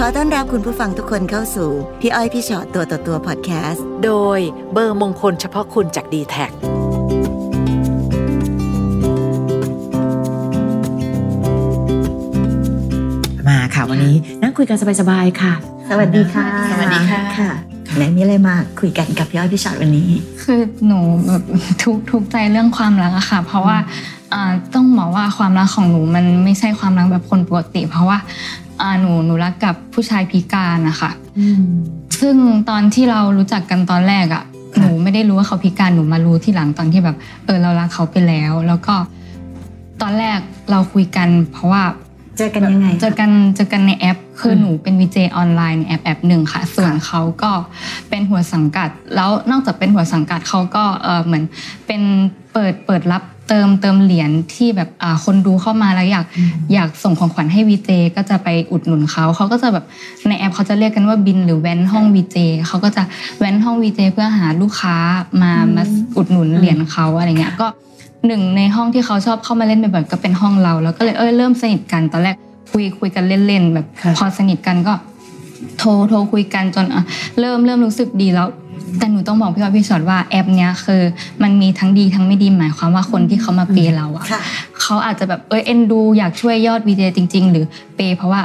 ขอต้อนรับคุณผู้ฟังทุกคนเข้าสู่ พี่อ้อยพี่ชอตตัวต่อตัวพอดแคสต์ โดยเบอร์มงคลเฉพาะคุณจาก d t แทมาค่ะวันนี้นั่งคุยกันสบายๆค่ะ สวัสดีค่ะ สวัสดีค่ะค่ะไหนมีอะไรมาคุยกันกับพี่อ้อยพี่ชอตวันนี้ คือหนูแบบทุกทุกใจเรื่องความรักอะค่ะ เพราะว่าอ่าต้องบอกว่าความรักของหนูมันไม่ใช่ความรักแบบคนปกติ เพราะว่าอ่า หนูหนูรักกับผู้ชายพิการนะคะซึ่งตอนที่เรารู้จักกันตอนแรกอะหนูไม่ได้รู้ว่าเขาพิการหนูมารู้ทีหลังตอนที่แบบ เออเรารักเขาไปแล้ว แล้วก็ตอนแรกเราคุยกันเพราะว่าเจอกันยังไงเจอกันเจอกันในแอป คือหนูเป็นวีเจออนไลน์ในแอปแอปหนึ่งค่ะ ส่วนเขาก็เป็นหัวสังกัด แล้วนอกจากเป็นหัวสังกัดเขาก็เออเหมือนเป็นเปิดเปิดรับ เติมเติมเหรียญที่แบบอ่าคนดูเข้ามาแล้วอยากอยากส่งของขวัญให้วีเจก็จะไปอุดหนุนเขาเขาก็จะแบบในแอปเขาจะเรียกกันว่าบินหรือแว้นห้องวีเจเขาก็จะแว้นห้องวีเจเพื่อหาลูกค้ามามาอุดหนุนเหรียญเขาอะไรเงี้ยก็หนึ่งในห้องที่เขาชอบเข้ามาเล่นบ่อยๆก็เป็นห้องเรา แล้วก็เลยเอ้ยเริ่มสนิทกันตอนแรกคุยคุยกันเล่นๆแบบค่ะพอสนิทกันก็ โทรโทรคุยกันจนอะเริ่มเริ่มรู้สึกดีแล้ว แต่หนูต้องบอกพี่ว่าพี่ชอดว่าแอปเนี้ยคือ มันมีทั้งดีทั้งไม่ดีหมายความว่าคนที่เขามาเปย์เราอะค่ะเขาอาจจะแบบเอ้ยเอ็นดูอยากช่วยยอดวีเจจริง ๆ หรือเปย์เพราะว่า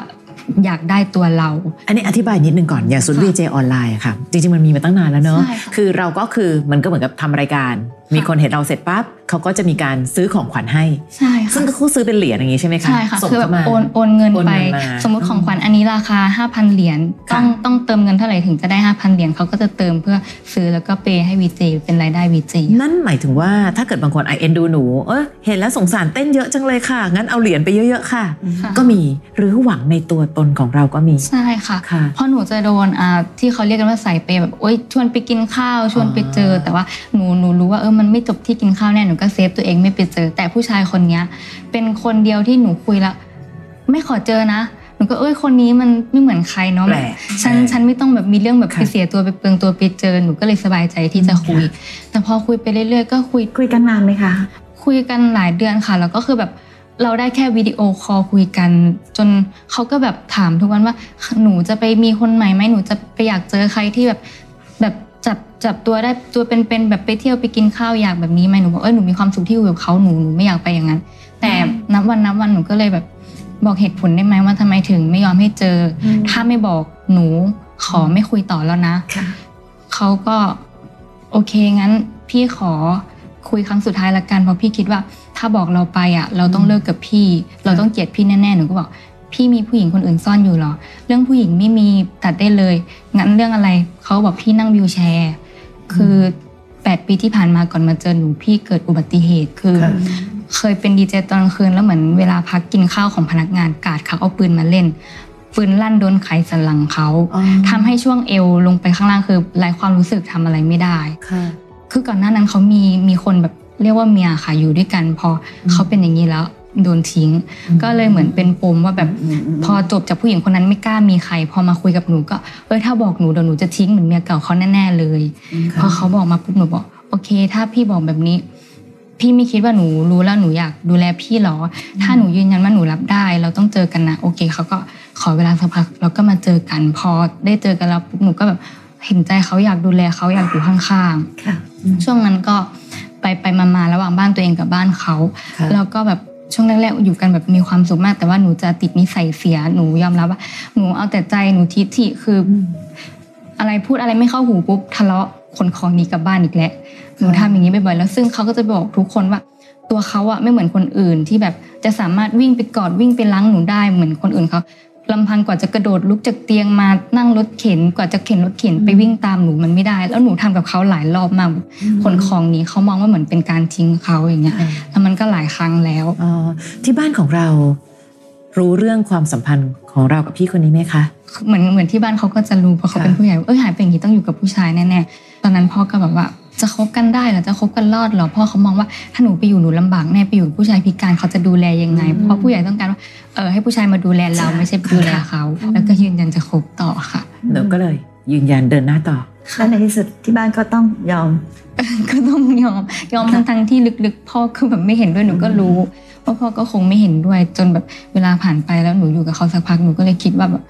อยากได้ตัวเรา อันนี้อธิบายนิดนึงก่อนอย่างศูนย์ค่ะ VJ ออนไลน์อะค่ะ จริงๆมันมีมาตั้งนานแล้วเนอะใช่ค่ะคือเราก็คือมันก็เหมือนกับทำรายการ มีคนเห็นเราเสร็จปั๊บเขาก็จะมีการซื้อของขวัญให้ใช่ค่ะซึ่งก็เขาซื้อเป็นเหรียญอย่างงี้ใช่ไหมคะใช่ค่ะส่งคือแบเข้าบมาโอนโอนเงินโอนไปเงินมาสมมติของขวัญอันนี้ราคา 5,000 เหรียญต้องค่ะต้องเติมเงินเท่าไหร่ถึงจะได้ 5,000 เหรียญเขาก็จะเติมเพื่อซื้อแล้วก็เปย์ให้วีเจเป็นรายได้วีเจนั่นหมายถึงว่าถ้าเกิดบางคนไอเอ็นดูหนูเออเห็นแล้วสงสารเต้นเยอะจังเลยค่ะ งั้นเอาเหรียญไปเยอะ ๆ ค่ะค่ะก็มีหรือหวังในตัวตนของเราก็มีใช่ค่ะค่ะเพราะหนูจะโดนอ่าที่เขาเรียกกันว่าสายเปย์แบบโอ๊ยชวนไปกินข้าวชวนไปเจออ๋อแต่ว่าหนูหนูรู้ว่าเออมันไม่จบที่กินข้าวแน่หนูก็เซฟตัวเองไม่ไปเจอ แต่ผู้ชายคนเนี้ย เป็นคนเดียวที่หนูคุยละไม่ขอเจอนะหนูก็เอ้ยคนนี้มันไม่เหมือนใครเนาะแปลกฉันเออฉันไม่ต้องแบบมีเรื่องแบบค่ะ ไปเสียตัวไปเปลืองตัวไปเจอหนูก็เลยสบายใจที่จะคุย แต่พอคุยไปเรื่อยๆ ก็คุย คุยกันนานไหมคะ คุยกันหลายเดือนค่ะแล้วก็คือแบบเราได้แค่ video call คุยกัน จนเขาก็แบบถามทุกวันว่าหนูจะไปมีคนใหม่ไหมหนูจะไปอยากเจอใครที่แบบแบบ จับจับตัวได้ตัวเป็นๆแบบไปเที่ยวไปกินข้าวอยากแบบนี้ไหมหนูบอกเอ้ยหนูมีความสุขที่อยู่กับเขาหนูหนูไม่อยากไปอย่างนั้น แต่นับวันนับวันหนูก็เลยแบบบอกเหตุผลได้ไหมว่าทำไมถึงไม่ยอมให้เจออมถ้าไม่บอกหนูขอไม่คุยต่อแล้วนะค่ะเขาก็โอเคงั้น พี่ขอคุยครั้งสุดท้ายละกันเพราะพี่คิดว่า ถ้าบอกเราไปอะ เราต้องเลิกกับพี่ เราต้องเกลียดพี่แน่ๆหนูก็บอกพี่มีผู้หญิงคนอื่นซ่อนอยู่เหรอ เรื่องผู้หญิงไม่มีตัดได้เลย งั้นเรื่องอะไรเขาบอกพี่นั่งวิวแชร์ คือแปดปีที่ผ่านมาก่อนมาเจอหนูพี่เกิดอุบัติเหตุคือค่ะเคยเป็นดีเจตอนกลางคืนแล้วเหมือนเวลาพักกินข้าวของพนักงานกาดเขาเอาปืนมาเล่นปืนลั่นโดนไขสันหลังเขาอ๋อทำให้ช่วงเอวลงไปข้างล่างคือไร้ความรู้สึกทำอะไรไม่ได้ค่ะคือก่อนหน้านั้นเขามีมีคนแบบเรียกว่าเมียค่ะอยู่ด้วยกันพอเขาเป็นอย่างนี้แล้ว โดนทิ้ง ก็เลยเหมือนเป็นปมว่าแบบอืมอืมพอจบจากผู้หญิงคนนั้นไม่กล้ามีใคร พอมาคุยกับหนูก็เอ้ยถ้าบอกหนูเดี๋ยวหนูจะทิ้งเหมือนเมียเก่าเขาแน่ๆเลยพอเขาบอกมาปุ๊บหนูบอกโอเค ถ้าพี่บอกแบบนี้ พี่ไม่คิดว่าหนูรู้แล้วหนูอยากดูแลพี่หรอ ถ้าหนูยืนยันว่าหนูรับได้ เราต้องเจอกันนะโอเคเขาก็ขอเวลาสักพักเราก็มาเจอกัน พอได้เจอกันแล้วปุ๊บหนูก็แบบเห็นใจเขาอยากดูแลเขาอยากอยู่ข้างๆค่ะช่วงนั้นก็ไปไปมามาระหว่างบ้านตัวเองกับบ้านเขาค่ะแล้วก็แบบ ช่วงแรกๆอยู่กันแบบมีความสุขมาก แต่ว่าหนูจะติดนิสัยเสียหนูยอมรับว่า หนูเอาแต่ใจหนูทิฐิคือ อะไรพูดอะไรไม่เข้าหูปุ๊บทะเลาะคนของหนีกลับบ้านอีกแล้วหนูทำอย่างนี้บ่อยๆแล้ว ซึ่งเขาก็จะบอกทุกคนว่า ตัวเขาอะไม่เหมือนคนอื่นที่แบบจะสามารถวิ่งไปกอดวิ่งไปล้างหนูได้เหมือนคนอื่นเขา ลำพังกว่าจะกระโดดลุกจากเตียงมานั่งรถเข็นกว่าจะเข็นรถเข็นไปวิ่งตามหนูมันไม่ได้ แล้วหนูทำกับเขาหลายรอบมากขนของหนี้เขามองว่าเหมือนเป็นการทิ้งเขาอย่างเงี้ยแล้วมันก็หลายครั้งแล้วอ๋อที่บ้านของเรารู้เรื่องความสัมพันธ์ของเรากับพี่คนนี้ไหมคะเหมือนเหมือนที่บ้านเขาก็จะรู้เพราะเขาค่ะเป็นผู้ใหญ่ว่าเอ้ยหายไปอย่างนี้ต้องอยู่กับผู้ชายแน่ๆตอนนั้นพ่อก็แบบว่า จะคบกันได้เหรอจะคบกันรอดเหรอพ่อเขามองว่าถ้าหนูไปอยู่หนูลำบากแน่ไปอยู่กับผู้ชายพิการเขาจะดูแลยังไง เพราะผู้ใหญ่ต้องการว่าเออให้ผู้ชายมาดูแลเราไม่ใช่ไปดูแลเขา แล้วก็ยืนยันจะคบต่อค่ะหนูก็เลย ยืนยันเดินหน้าต่อแล้วในที่สุดที่บ้านก็ต้องยอม ก็ต้องยอมยอมค่ะทั้งๆที่ลึกๆ พ่อคือแบบไม่เห็นด้วยหนูก็รู้ว่าพ่อก็คงไม่เห็นด้วยจนแบบเวลาผ่านไปแล้วหนูอยู่กับเขาสักพักหนูก็เลยคิดว่าแบบ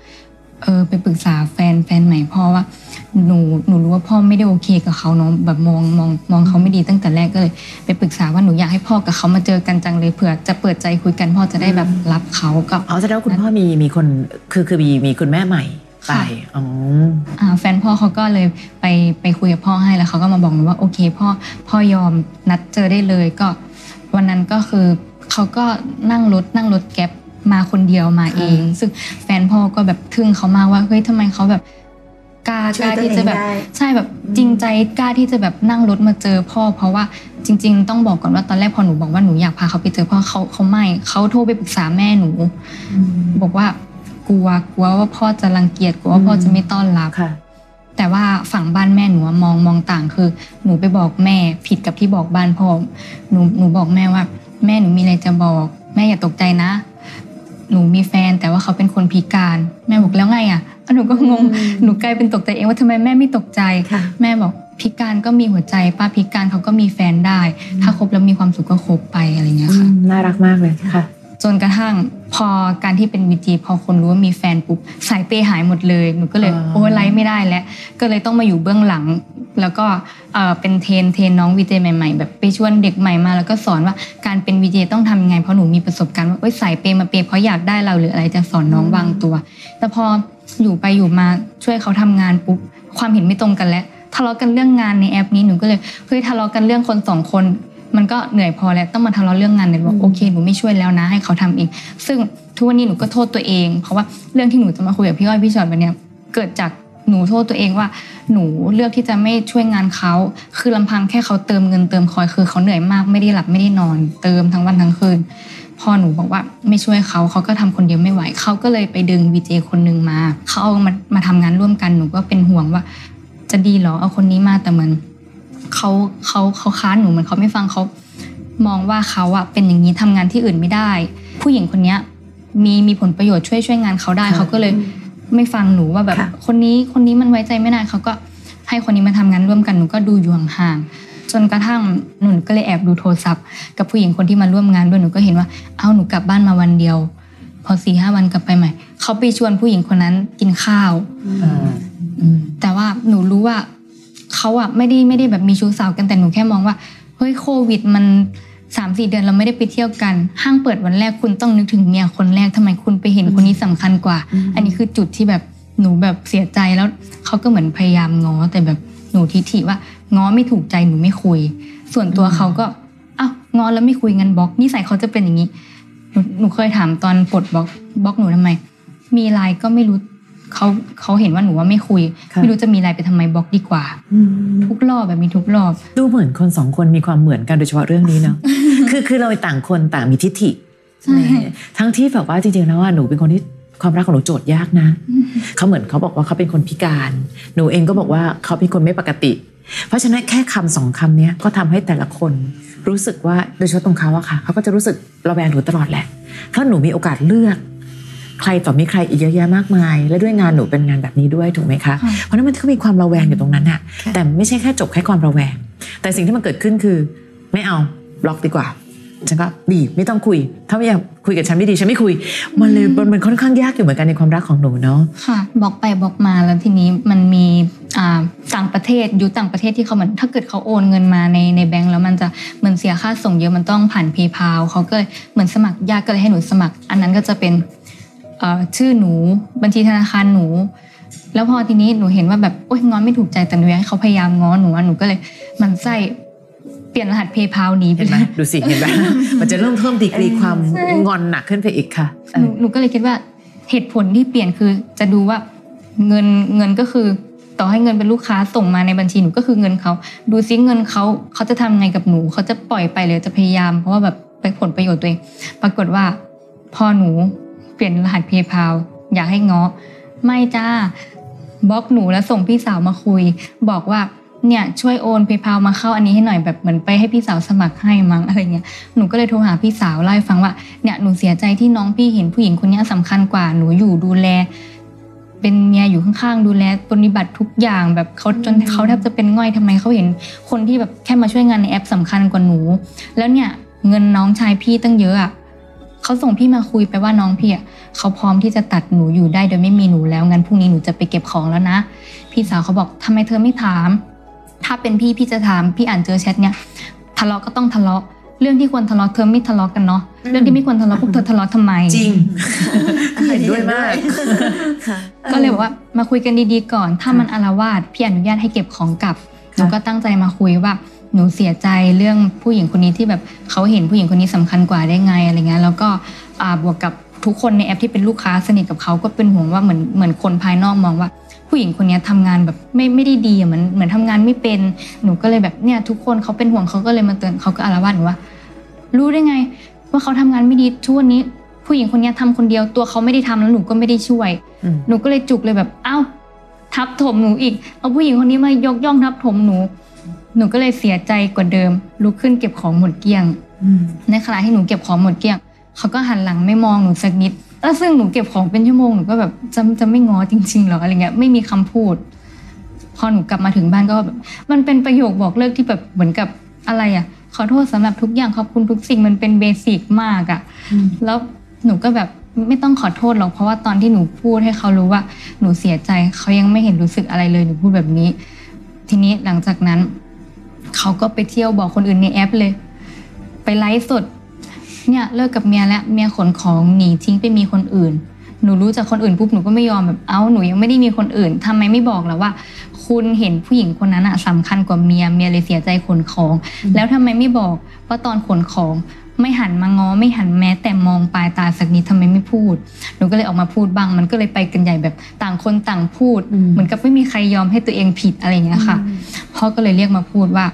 เออไปปรึกษาแฟนแฟนใหม่พ่อว่า หนูหนูรู้ว่าพ่อไม่ได้โอเคกับเขาเนาะแบบมองมองมองเขาไม่ดีตั้งแต่แรกก็เลย ไปปรึกษาว่าหนูอยากให้พ่อกับเขามาเจอกันจังเลยเผื่อจะเปิดใจคุยกันพ่อจะได้แบบรับเขาก็อ๋อแสดงว่าคุณพ่อมีมีคนคือคือมีมีคุณแม่ใหม่ไปค่ะอ๋ออ่าแฟนพ่อเขาก็เลยไปไปคุยกับพ่อให้แล้วเขาก็มาบอกหนูว่าโอเค พ่อพ่อยอมนัดเจอได้เลยก็ วันนั้นก็คือเขาก็นั่งรถนั่งรถแก๊ปมาคนเดียวมาเอง ซึ่งแฟนพ่อก็แบบทึ่งเขามากว่าเฮ้ยทำไมเขาแบบ กล้าช่กวยล้าตัวที่เองจะแบบได้ใช่แบบจริงใจกล้าที่จะแบบนั่งรถมาเจอพ่อ เพราะว่าจริง ๆ ต้องบอกก่อนว่าตอนแรกพอหนูบอกว่าหนูอยากพาเขาไปเจอพ่อเขาเขาไม่เขาโทรไปปรึกษาแม่หนู บอกว่ากลัวกลัวว่าพ่อจะรังเกียจกลัวว่าพ่อจะไม่ต้อนรับค่ะแต่ว่าฝั่งบ้านแม่หนูอะมองมองต่างคือ หนูไปบอกแม่ผิดกับที่บอกบ้านพ่อหนูหนูบอกแม่ว่า แม่หนูมีอะไรจะบอก แม่อย่าตกใจนะ หนูมีแฟนแต่ว่าเขาเป็นคนพิการ แม่บอกแล้วไงอะอะ หนูก็งงหนูกลายเป็นตกใจเองว่าทำไมแม่ไม่ตกใจค่ะแม่บอกพิการก็มีหัวใจป้าพิการเขาก็มีแฟนได้ ถ้าคบแล้วมีความสุขก็คบไปอะไรเงี้ยค่ะน่ารักมากเลยค่ะ จนกระทั่ง พอการที่เป็นวีจีพอคนรู้ว่ามีแฟนปุ๊บสายเปย์หายหมดเลยหนูก็เลยอ๋อโอ้ไลฟ์ไม่ได้แล้วก็เลยต้องมาอยู่เบื้องหลัง แล้วก็เอ่อเป็น train train น้องวีเจใหม่ ๆ แบบไปชวนเด็กใหม่มา แล้วก็สอนว่าการเป็นวีเจต้องทำยังไงเพราะหนูมีประสบการณ์ว่าเอ้ยสายเปย์มาเปย์เพราะอยากได้เราหรืออะไรจะสอนน้องบางตัว แต่พออยู่ไปอยู่มาช่วยเขาทำงานปุ๊บความเห็นไม่ตรงกันแล้วทะเลาะกันเรื่องงานในแอปนี้หนูก็เลยเฮ้ยทะเลาะกันเรื่องคนสองคน มันก็เหนื่อยพอแล้วต้องมาทะเลาะเรื่องงานเนี่ยบอกโอเคหนูไม่ช่วยแล้วนะ ให้เขาทำเอง ซึ่งทุกวันนี้หนูก็โทษตัวเอง เพราะว่าเรื่องที่หนูจะมาคุยกับพี่อ้อยพี่ฉอดวันเนี้ยเกิดจากหนูโทษตัวเองว่าหนูเลือกที่จะไม่ช่วยงานเขาคือลำพังแค่เขาเติมเงินเติมคอยคือเขาเหนื่อยมากไม่ได้หลับไม่ได้นอน เติมทั้งวันทั้งคืนพอหนูบอกว่าไม่ช่วยเขาเขาก็ทำคนเดียวไม่ไหวเขาก็เลยไปดึงวีเจคนหนึ่งมาเขาเอามามาทำงานร่วมกันหนูก็เป็นห่วงว่า จะดีเหรอเอาคนนี้มาแต่เหมือน เขาเขาเขาค้านหนูเหมือนเขาไม่ฟังเขามองว่าเขาอะเป็นอย่างนี้ทำงานที่อื่นไม่ได้ ผู้หญิงคนเนี้ยมีมีผลประโยชน์ช่วยช่วยงานเขาได้ค่ะเขาก็เลยไม่ฟังหนูว่าแบบค่ะคนนี้คนนี้มันไว้ใจไม่ได้เขาก็ให้คนนี้มาทำงานร่วมกันหนูก็ดูอยู่ห่างๆจนกระทั่งหนูก็เลยแอบดูโทรศัพท์ กับผู้หญิงคนที่มาร่วมงานด้วยหนูก็เห็นว่าเอ้าหนูกลับบ้านมาวันเดียว พอสี่ห้าวันกลับไปใหม่เขาไปชวนผู้หญิงคนนั้นกินข้าวอ่าอืมแต่ว่าหนูรู้ว่า เขาอะไม่ได้ไม่ได้แบบมีชู้สาวกันแต่หนูแค่มองว่าเฮ้ยโควิด มันสามสี่เดือนเราไม่ได้ไปเที่ยวกัน ห้างเปิดวันแรกคุณต้องนึกถึงเมียคนแรกทำไมคุณไปเห็นคนนี้สำคัญกว่า อันนี้คือจุดที่แบบหนูแบบเสียใจแล้วเขาก็เหมือนพยายามง้อแต่แบบหนูทิฐิว่าง้อไม่ถูกใจหนูไม่คุย ส่วนตัวเขาก็อ้าวง้อแล้วไม่คุยงั้นบล็อกนิสัยเขาจะเป็นอย่างนี้หนูหนูเคยถามตอนปลดบล็อกบล็อกหนูทำไม มีไลน์ก็ไม่รู้ เขาเขาเห็นว่าหนูว่าไม่คุยค่ะไม่รู้จะมีไลน์ไปทำไมบล็อกดีกว่า ทุกรอบแบบมีทุกรอบ ดูเหมือนคนสองคนมีความเหมือนกันโดยเฉพาะเรื่องนี้เนาะคือคือเราต่างคนต่างมีทิฏฐิใช่ทั้งที่แบบว่าจริงๆแล้วว่าหนูเป็นคนที่ความรักของหนูโจทย์ยากนะ เขาเหมือนเขาบอกว่าเขาเป็นคนพิการ หนูเองก็บอกว่าเขาเป็นคนไม่ปกติ เพราะฉะนั้นแค่คำสองคำเนี้ยก็ทำให้แต่ละคน รู้สึกว่าโดยเฉพาะตรงเขาอะค่ะ เขาก็จะรู้สึกระแวงหนูตลอดแหละเพราะหนูมีโอกาสเลือก ใครต่อมีใครอีกเยอะแยะมากมาย และด้วยงานหนูเป็นงานแบบนี้ด้วยถูกไหมคะค่ะเพราะฉะนั้นมันก็มีความระแวงอยู่ตรงนั้นอะแต่ไม่ใช่แค่จบแค่ความระแวง แต่สิ่งที่มันเกิดขึ้นคือ ไม่เอาบล็อกดีกว่าฉันก็ดีไม่ต้องคุย ถ้าไม่อยากคุยกับฉันไม่ดีฉันไม่คุย มันเลยมันมันค่อนข้างยากอยู่เหมือนกันในความรักของหนูเนาะค่ะบล็อกไปบล็อกมาแล้วทีนี้มันมีอ่าต่างประเทศอยู่ต่างประเทศที่เขาเหมือนถ้าเกิดเขาโอนเงินมาในในแบงก์แล้วมันจะเหมือนเสียค่าส่งเยอะมันต้องผ่านเพย์พาเขาก็เลยเหมือนสมัครยากก็เลยให้หนูสมัคร อันนั้นก็จะเป็นเอ่อ ชื่อหนูบัญชีธนาคารหนู แล้วพอทีนี้หนูเห็นว่าแบบโอ๊ยง้อไม่ถูกใจแต่หนูอยากให้เขาพยายามง้อหนูอะหนูก็เลยหมันไส้เปลี่ยนรหัสเพย์พาหนีไปเห็นไหเลมยดูสิเห็นไหมมันจะเริ่มเพิ่มดีกรีความใช่งอนหนักขึ้นไปอีกค่ะเอหนูอหนูก็เลยคิดว่าเหตุผลที่เปลี่ยนคือจะดูว่าเงินเงินก็คือต่อให้เงินเป็นลูกค้าส่งมาในบัญชีหนูก็คือเงินเขาดูซิเงินเขาเขาจะทำไงกับหนูเขาจะปล่อยไปหรือจะพยายาม เพราะว่าแบบไปผลประโยชน์ตัวเองปรากฏว่าพอหนู เปลี่ยนรหัสเพย์พาอยากให้ง้อไม่จ้าบล็อกหนูแล้วส่งพี่สาวมาคุย บอกว่าเนี่ยช่วยโอนเพย์พามาเข้าอันนี้ให้หน่อยแบบเหมือนไปให้พี่สาวสมัครให้มั้งอะไรเงี้ยหนูก็เลยโทรหาพี่สาวเล่าให้ฟังว่าเนี่ยหนูเสียใจที่น้องพี่เห็นผู้หญิงคนนี้สำคัญกว่าหนูอยู่ดูแล เป็นเมียอยู่ข้างๆดูแลปฏิบัติทุกอย่างแบบเขาจนเขาแทบจะเป็นง่อยทำไมเขาเห็นคนที่แบบแค่มาช่วยงานในแอปสำคัญกว่าหนู แล้วเนี่ยเงินน้องชายพี่ตั้งเยอะอะ เขาส่งพี่มาคุยไปว่าน้องพี่อะเขาพร้อมที่จะตัดหนูอยู่ได้โดยไม่มีหนูแล้วงั้นพรุ่งนี้หนูจะไปเก็บของแล้วนะ พี่สาวเขาบอกทำไมเธอไม่ถาม ถ้าเป็นพี่พี่จะถามพี่อ่านเจอแชทเนี้ยทะเลาะก็ต้องทะเลาะเรื่องที่ควรทะเลาะเธอไม่ทะเลาะกันเนาะเรื่องที่ไม่ควรทะเลาะพวกเธอทะเลาะทำไม จริงเห็นด้วยมากค่ะก็เลยบอกว่ามาคุยกันดีๆก่อน ถ้ามันอารวาสพี่อนุญาตให้เก็บของกลับหนูก็ตั้งใจมาคุยว่า หนูเสียใจเรื่องผู้หญิงคนนี้ที่แบบเขาเห็นผู้หญิงคนนี้สำคัญกว่าได้ไงอะไรเงี้ยแล้วก็บวกกับทุกคนในแอปที่เป็นลูกค้าสนิทกับเขาก็เป็นห่วงว่าเหมือนเหมือนคนภายนอกมองว่า ผู้หญิงคนนี้ทำงานแบบไม่ไม่ได้ดีเหมือนเหมือนทำงานไม่เป็นหนูก็เลยแบบเนี่ยทุกคนเขาเป็นห่วงเขาก็เลยมาเตือนเขาก็อารวาสหนูว่า รู้ได้ไง ว่าเขาทำงานไม่ดีทุกวันนี้ ผู้หญิงคนนี้ทำคนเดียวตัวเขาไม่ได้ทำแล้วหนูก็ไม่ได้ช่วย หนูก็เลยจุกเลยแบบเอ้าทับถมหนูอีกเอาผู้หญิงคนนี้มายกย่องทับถมหนู หนูก็เลยเสียใจกว่าเดิม ลุกขึ้นเก็บของหมดเกลี้ยงอืมในขณะที่หนูเก็บของหมดเกลี้ยงเขาก็หันหลังไม่มองหนูสักนิดแล้วซึ่งหนูเก็บของเป็นชั่วโมงหนูก็แบบจะจะไม่ง้อจริงๆหรออะไรเงี้ยไม่มีคำพูด พอหนูกลับมาถึงบ้านก็แบบมันเป็นประโยคบอกเลิกที่แบบเหมือนกับอะไรอะ ขอโทษสำหรับทุกอย่างขอบคุณทุกสิ่งมันเป็นเบสิกมากอะแล้วหนูก็แบบไม่ต้องขอโทษหรอกเพราะว่าตอนที่หนูพูดให้เขารู้ว่า หนูเสียใจเขายังไม่เห็นรู้สึกอะไรเลยหนูพูดแบบนี้ ทีนี้หลังจากนั้น เขาก็ไปเที่ยวบอกคนอื่นในแอปเลย ไปไลฟ์สด เนี่ยเลิกกับเมียแล้วเมียขนของหนีทิ้งไปมีคนอื่น หนูรู้จากคนอื่นปุ๊บหนูก็ไม่ยอมแบบเอ้าหนูยังไม่ได้มีคนอื่นทำไมไม่บอกล่ะว่า คุณเห็นผู้หญิงคนนั้นอะสำคัญกว่าเมียเมียเลยเสียใจขนของ แล้วทำไมไม่บอกว่าตอนขนของไม่หันมาง้อไม่หันแม้ แต่มองปลายตาสักนิดทำไมไม่พูด หนูก็เลยออกมาพูดบ้าง มันก็เลยไปกันใหญ่แบบต่างคนต่างพูดอืมเหมือนกับไม่มีใครยอมให้ตัวเองผิดอะไรอย่างเงี้ยค่ะพ่อก็เลยเรียกมาพูดว่า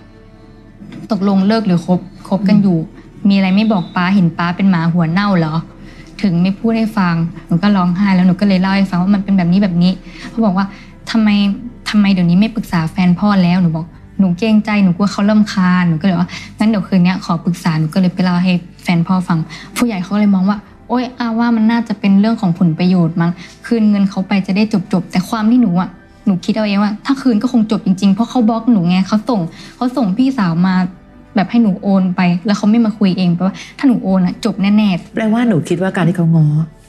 ตกลงเลิกหรือคบคบกันอยู่ มีอะไรไม่บอกป้าเห็นป้าเป็นหมาหัวเน่าเหรอ ถึงไม่พูดให้ฟังหนูก็ร้องไห้แล้วหนูก็เลยเล่าให้ฟังว่ามันเป็นแบบนี้แบบนี้เขาบอกว่าทำไมทำไมเดี๋ยวนี้ไม่ปรึกษาแฟนพ่อแล้วหนูบอกหนูเกรงใจหนูกลัวเขาลำคาญหนูก็เลยว่างั้นเดี๋ยวคืนเนี้ยขอปรึกษาหนูก็เลยไปเล่าให้แฟนพ่อฟัง ผู้ใหญ่เขาก็เลยมองว่า โอ๊ยอาว่ามันน่าจะเป็นเรื่องของผลประโยชน์มั้งคืนเงินเขาไปจะได้จบจบแต่ความที่หนูอะหนูคิดเอาเองว่า ถ้าคืนก็คงจบจริงๆ เพราะเขาบล็อกหนูไงเขาส่งเขาส่งพี่สาวมา แบบให้หนูโอนไป แล้วเขาไม่มาคุยเองแปลว่าถ้าหนูโอนอะจบแน่ๆแปลว่าหนูคิดว่าการที่เขาง้อ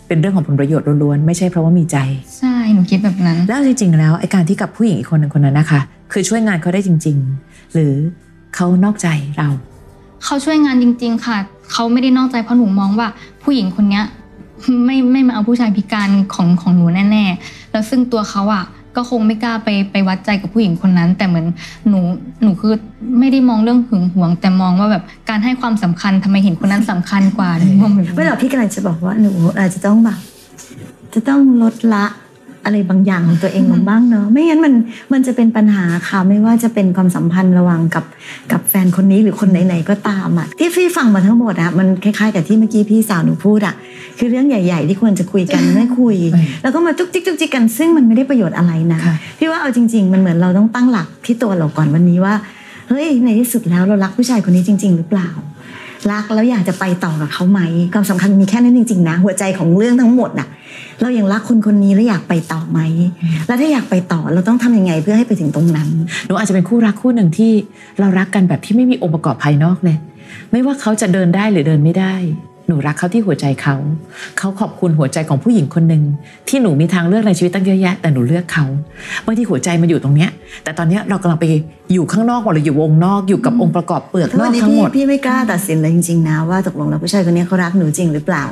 เป็นเรื่องของผลประโยชน์ล้วนๆไม่ใช่เพราะว่ามีใจ ใช่หนูคิดแบบนั้น แล้วจริงๆแล้วไอ้การที่กับผู้หญิงอีกคนหนึ่งคนนั้นนะคะ คือช่วยงานเขาได้จริง ๆ หรือเขานอกใจเรา เขาช่วยงานจริง ๆ ค่ะ เขาไม่ได้นอกใจเพราะหนูมองว่าผู้หญิงคนเนี้ยไม่ไม่มาเอาผู้ชายพิการของของหนูแน่ ๆ แล้วซึ่งตัวเขาอะ ก็คงไม่กล้าไปไปวัดใจกับผู้หญิงคนนั้น แต่เหมือนหนูหนูคือไม่ได้มองเรื่องหึงหวง แต่มองว่าแบบการให้ความสำคัญทำไมเห็นคนนั้นสำคัญกว่าหนูมองแบบไม่หรอกพี่กำลังจะบอกว่าหนูอาจจะต้องแบบจะต้องลดละ อะไรบางอย่างของตัวเองลงบ้างเนาะไม่งั้นมันมันจะเป็นปัญหาค่ะไม่ว่าจะเป็นความสัมพันธ์ระหว่างกับกับแฟนคนนี้หรือคนไหนๆก็ตามอะที่พี่ฟังมาทั้งหมดอะมันคล้ายๆกับที่เมื่อกี้พี่สาวหนูพูดอะคือเรื่องใหญ่ ๆ ที่ควรจะคุยกันไม่คุยไม่แล้วก็มาจุกจิกจุกจิกกันซึ่งมันไม่ได้ประโยชน์อะไรนะค่ะพี่ว่าเอาจริง ๆ มันเหมือนเราต้องตั้งหลักที่ตัวเราก่อนวันนี้ว่าเฮ้ยในที่สุดแล้วเรารักผู้ชายคนนี้จริง ๆ หรือเปล่ารักแล้วอยากจะไปต่อกับเขาไหมความสำคัญมีแค่นั้นจริงๆนะ หัวใจของเรื่องทั้งหมดน่ะ เรายังรักคนคนนี้แล้วอยากไปต่อไหม แล้วถ้าอยากไปต่อเราต้องทำยังไงเพื่อให้ไปถึงตรงนั้นหนูอาจจะเป็นคู่รักคู่หนึ่งที่เรารักกันแบบที่ไม่มีองค์ประกอบภายนอกเลย ไม่ว่าเขาจะเดินได้หรือเดินไม่ได้หนูรักเขาที่หัวใจเขา เขาขอบคุณหัวใจของผู้หญิงคนหนึ่งที่หนูมีทางเลือกในชีวิตตั้งเยอะแยะ แต่หนูเลือกเขาบางทีหัวใจมันอยู่ตรงเนี้ย แต่ตอนเนี้ยเรากำลังไปอยู่ข้างนอกหมดเลยอยู่วงนอกอยู่กับองค์ประกอบเปลือกถ้านอวักนนี้ทั้งพี่หมดพี่ไม่กล้าตัดสินเลยจริงๆนะว่าตกลงแล้วผู้ชายคนนี้เขารักหนูจริงหรือเปล่า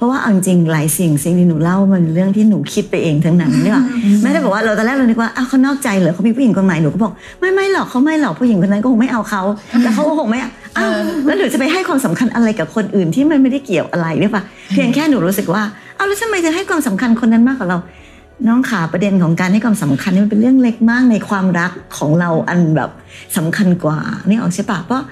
เพราะว่าเอาจริงๆหลายสิ่งสิ่งที่หนูเล่ามันเป็นเรื่องที่หนูคิดไปเองทั้งนั้นเนี่ยแม้แต่บอกว่าเราตอนแรกเราคิดว่าอ้าวเขานอกใจเหรอเขามีผู้หญิงคนใหม่หนูก็บอกไม่ไม่หรอกเขาไม่หรอกผู้หญิงคนนั้นก็คงไม่เอาเขาแล้วเขาก็คงไม่อ้าวแล้วหนูจะไปให้ความสำคัญอะไรกับคนอื่นที่มันไม่ได้เกี่ยวอะไรเนี่ยปะเพียงแค่หนูรู้สึกว่าอ้าวแล้วทำไมจะให้ความสำคัญคนนั้นมากกว่าเราน้องขาประเด็นของการให้ความสำคัญนี่มันเป็นเรื่องเล็กมากในความรักของเราอันแบบสำคัญกว่านี่ออกใช่ปะเพราะ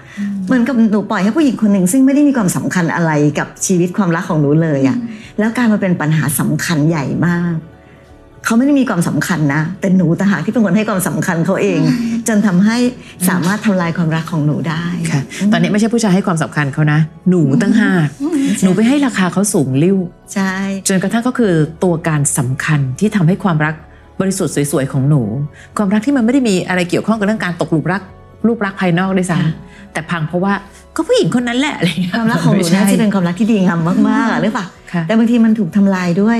เหมือนกับหนูปล่อยให้ผู้หญิงคนหนึ่งซึ่งไม่ได้มีความสำคัญอะไรกับชีวิตความรักของหนูเลยอะแล้วกลารมาเป็นปัญหาสำคัญใหญ่มากเขาไม่ได้มีความสำคัญนะแต่หนูต่างหากที่เป็นคนให้ความสำคัญเขาเอง จนทำให้สามารถทำลายความรักของหนูได้ค่ะ ตอนนี้ไม่ใช่ผู้ชายให้ความสำคัญเขานะ หนูตั้งหากหนูไปให้ราคาเขาสูงลิ้วใช่จนกระทั่งก็คือตัวการสำคัญที่ทำให้ความรักบริสุทธิ์สวยๆของหนู ความรักที่มันไม่ได้มีอะไรเกี่ยวข้องกับเรื่องการตกหลุมรักรูปรักภายนอกด้วยซ้ำ แต่พังเพราะว่าก็ผู้หญิงคนนั้นแหละอะไรเงี้ยความรักของหนูไใช่น่าจะเป็นความรักที่ดีงามมากๆอะหรือเปล่าค่ะแต่บางทีมันถูกทำลายด้วย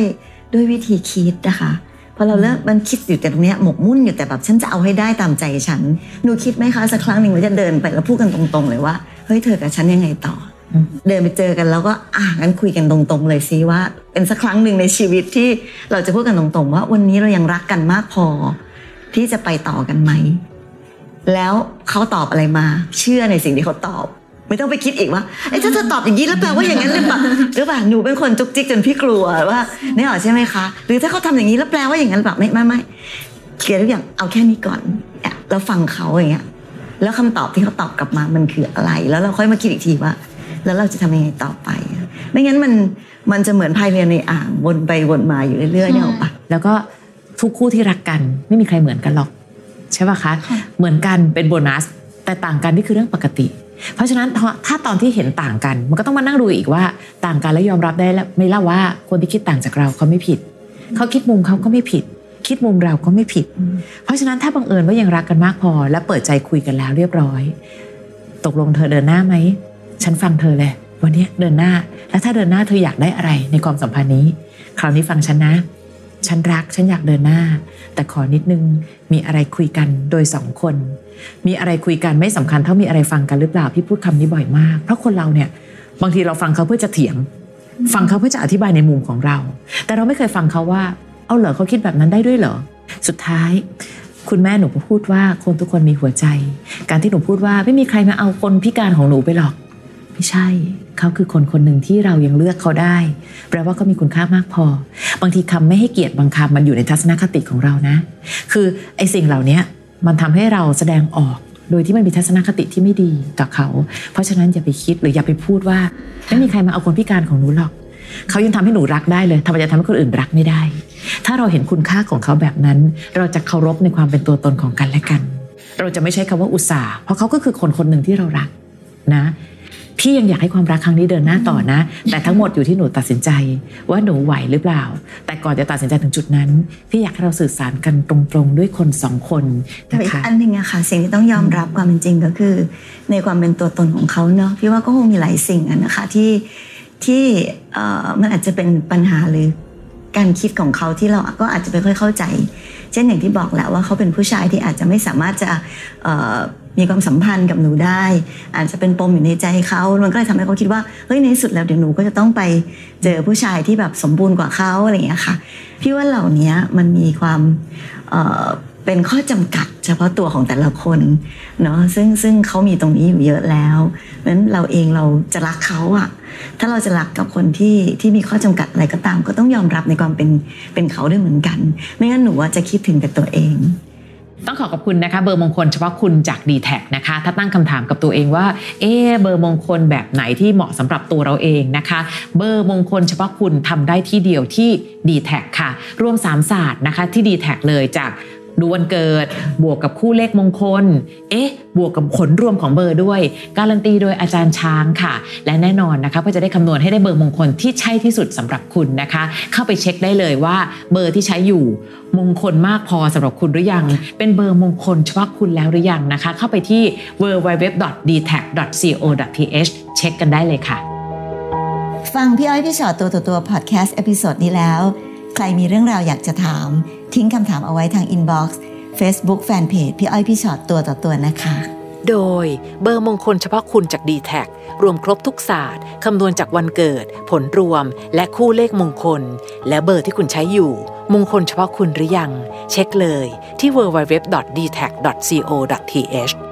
ด้วยวิธีคิดนะคะพอเราเลิกมันคิดอยู่แต่ตรงเนี้ยหมกมุ่นอยู่แต่แบบฉันจะเอาให้ได้ตามใจฉันหนูคิดไหมคะสักครั้งหนึ่งว่าจะเดินไปแล้วพูดกันตรงๆเลยว่าเฮ้ยเธอกับฉันยังไงต่ออมเดินไปเจอกันแล้วก็อะงั้นคุยกันตรงๆเลยซิว่า เป็นสักครั้งหนึ่งในชีวิตที่เราจะพูดกันตรงๆ ว่าวันนี้เรายังรักกันมากพอที่จะไปต่อกันไหม แล้วเขาตอบอะไรมา เชื่อในสิ่งที่เขาตอบ ไม่ต้องไปคิดอีกว่าเอ้ถ้าเธอตอบอย่างนี้แล้วแปลว่าอย่างนั้นหรือเปล่าหรือเปล่าหนูเป็นคนจุกจิกจนพี่กลัวว่าเนี่ยหรอใช่ไหมคะ หรือถ้าเขาทำอย่างนี้แล้วแปลว่าอย่างนั้นหรือเปล่าไม่ไม่ไม่เคลียร์ทุกอย่างเอาแค่นี้ก่อนอะเราฟังเขาอย่างเงี้ย แล้วคำตอบที่เขาตอบกลับมามันคืออะไร แล้วเราค่อยมาคิดอีกทีว่า แล้วเราจะทำยังไงต่อไป ไม่งั้นมันมันจะเหมือนพายเรือในอ่างวนไปวนมาอยู่เรื่อยๆเนี่ยหรอปะแล้วก็ทุกคู่ที่รักกันไม่มีใครเหมือนกันหรอก ช่ป่ะคะ เหมือนกันเป็นโบนัส แต่ต่างกันนี่คือเรื่องปกติ เพราะฉะนั้นถ้าถ้าตอนที่เห็นต่างกัน มันก็ต้องมานั่งดูอีกว่าต่างกันแล้วยอมรับได้แล้วไม่เล่าว่าคนที่คิดต่างจากเราเขาไม่ผิด เขาคิดมุมเขาก็ไม่ผิด คิดมุมเราก็ไม่ผิด เพราะฉะนั้นถ้าบังเอิญว่ายังรักกันมากพอ และเปิดใจคุยกันแล้วเรียบร้อย ตกลงเธอเดินหน้าไหมฉันฟังเธอเลยวันนี้เดินหน้า แล้วถ้าเดินหน้าเธออยากได้อะไรในความสัมพันธ์นี้ คราวนี้ฟังฉันนะ ฉันรักฉันอยากเดินหน้า แต่ขอนิดนึงมีอะไรคุยกันโดยสองคน มีอะไรคุยกันไม่สำคัญเท่ามีอะไรฟังกันหรือเปล่าพี่พูดคำนี้บ่อยมาก เพราะคนเราเนี่ยบางทีเราฟังเขาเพื่อจะเถียง ฟังเขาเพื่อจะอธิบายในมุมของเรา แต่เราไม่เคยฟังเขาว่า เอาเหรอเขาคิดแบบนั้นได้ด้วยเหรอสุดท้าย คุณแม่หนูพูดว่าคนทุกคนมีหัวใจ การที่หนูพูดว่าไม่มีใครมาเอาคนพิการของหนูไปหรอก ไม่ใช่ เขาคือคนคนหนึ่งที่เรายังเลือกเขาได้ แปลว่าเขามีคุณค่ามากพอ บางทีคำไม่ให้เกียรติบางคำมันอยู่ในทัศนคติของเรานะ คือไอ้สิ่งเหล่านี้มันทำให้เราแสดงออก โดยที่มันมีทัศนคติที่ไม่ดีต่อเขา เพราะฉะนั้นอย่าไปคิดหรืออย่าไปพูดว่าไม่มีใครมาเอาคนพิการของหนูหรอกเขายังทำให้หนูรักได้เลยทำไมจะทำให้คนอื่นรักไม่ได้ ถ้าเราเห็นคุณค่าของเขาแบบนั้น เราจะเคารพในความเป็นตัวตนของกันและกัน เราจะไม่ใช้คำว่าอุตส่าห์เพราะเขาก็คือคนคนหนึ่งที่เรารักนะ พี่ยังอยากให้ความรักครั้งนี้เดินหน้าต่อนะ แต่ทั้งหมดอยู่ที่หนูตัดสินใจว่าหนูไหวหรือเปล่า แต่ก่อนจะตัดสินใจถึงจุดนั้น พี่อยากให้เราสื่อสารกันตรงๆ ด้วยคนสองคนแต่นะอีกคะอันหนึ่งอะค่ะสิ่งที่ต้องยอมรับความเป็นจริงก็คือ ในความเป็นตัวตนของเขาเนาะพี่ว่าก็คงมีหลายสิ่งอะนะคะที่ที่เอ่อมันอาจจะเป็นปัญหาหรือการคิดของเขาที่เราก็อาจจะไม่ค่อยเข้าใจ เช่นอย่างที่บอกแหละว่าเขาเป็นผู้ชายที่อาจจะไม่สามารถจะเอ่อ มีความสัมพันธ์กับหนูได้ อาจจะเป็นปมอยู่ในใจเขามันก็เลยทำให้เขาคิดว่าเฮ้ยในที่สุดแล้วเดี๋ยวหนูก็จะต้องไปเจอผู้ชายที่แบบสมบูรณ์กว่าเขาอะไรอย่างเงี้ยค่ะพี่ว่าเหล่านี้มันมีความเเป็นข้อจำกัดเฉพาะตัวของแต่ละคนเนาะซึ่งซึ่งเขามีตรงนี้อยู่เยอะแล้วเพราะฉะนั้นเราเองเราจะรักเขาอะถ้าเราจะรักกับคนที่ที่มีข้อจำกัดอะไรก็ตาม ก็ต้องยอมรับในความเป็นเป็นเขาด้วยเหมือนกัน ไม่งั้นหนูว่าจะคิดถึงแต่ตัวเอง ต้องขอขอบคุณนะคะเบอร์มงคลเฉพาะคุณจาก d t แทนะคะ ถ้าตั้งคำถามกับตัวเองว่า เอ๊เบอร์มงคลแบบไหนที่เหมาะสำหรับตัวเราเองนะคะ เบอร์มงคลเฉพาะคุณทำได้ที่เดียวที่ d t แทค่ะ รวม 3 ศาสตร์นะคะที่ d t แทเลยจาก ดูวันเกิด บวกกับคู่เลขมงคล เอ๊ะ บวกกับผลรวมของเบอร์ด้วย การันตีโดยอาจารย์ช้างค่ะ และแน่นอนนะคะก็จะได้คำนวณให้ได้เบอร์มงคลที่ใช่ที่สุดสำหรับคุณนะคะ เข้าไปเช็คได้เลยว่าเบอร์ที่ใช้อยู่มงคลมากพอสำหรับคุณหรือยัง เป็นเบอร์มงคลเฉพาะคุณแล้วหรือยังนะคะ เข้าไปที่ www.dtac.co.th เช็คกันได้เลยค่ะ ฟังพี่อ้อยพี่ฉอดตัวต่อตัวพอดแคสต์ episode นี้แล้ว ใครมีเรื่องราวอยากจะถาม ทิ้งคำถามเอาไว้ทาง inbox เฟซบุ๊กแฟนเพจพี่อ้อยพี่ฉอดตัวต่อตัวนะคะ โดยเบอร์มงคลเฉพาะคุณจาก d t แทรวมครบทุกศาสตร์คำนวณจากวันเกิด ผลรวม และคู่เลขมงคล และเบอร์ที่คุณใช้อยู่ มงคลเฉพาะคุณหรือยัง เช็คเลยที่ www.dtag.co.th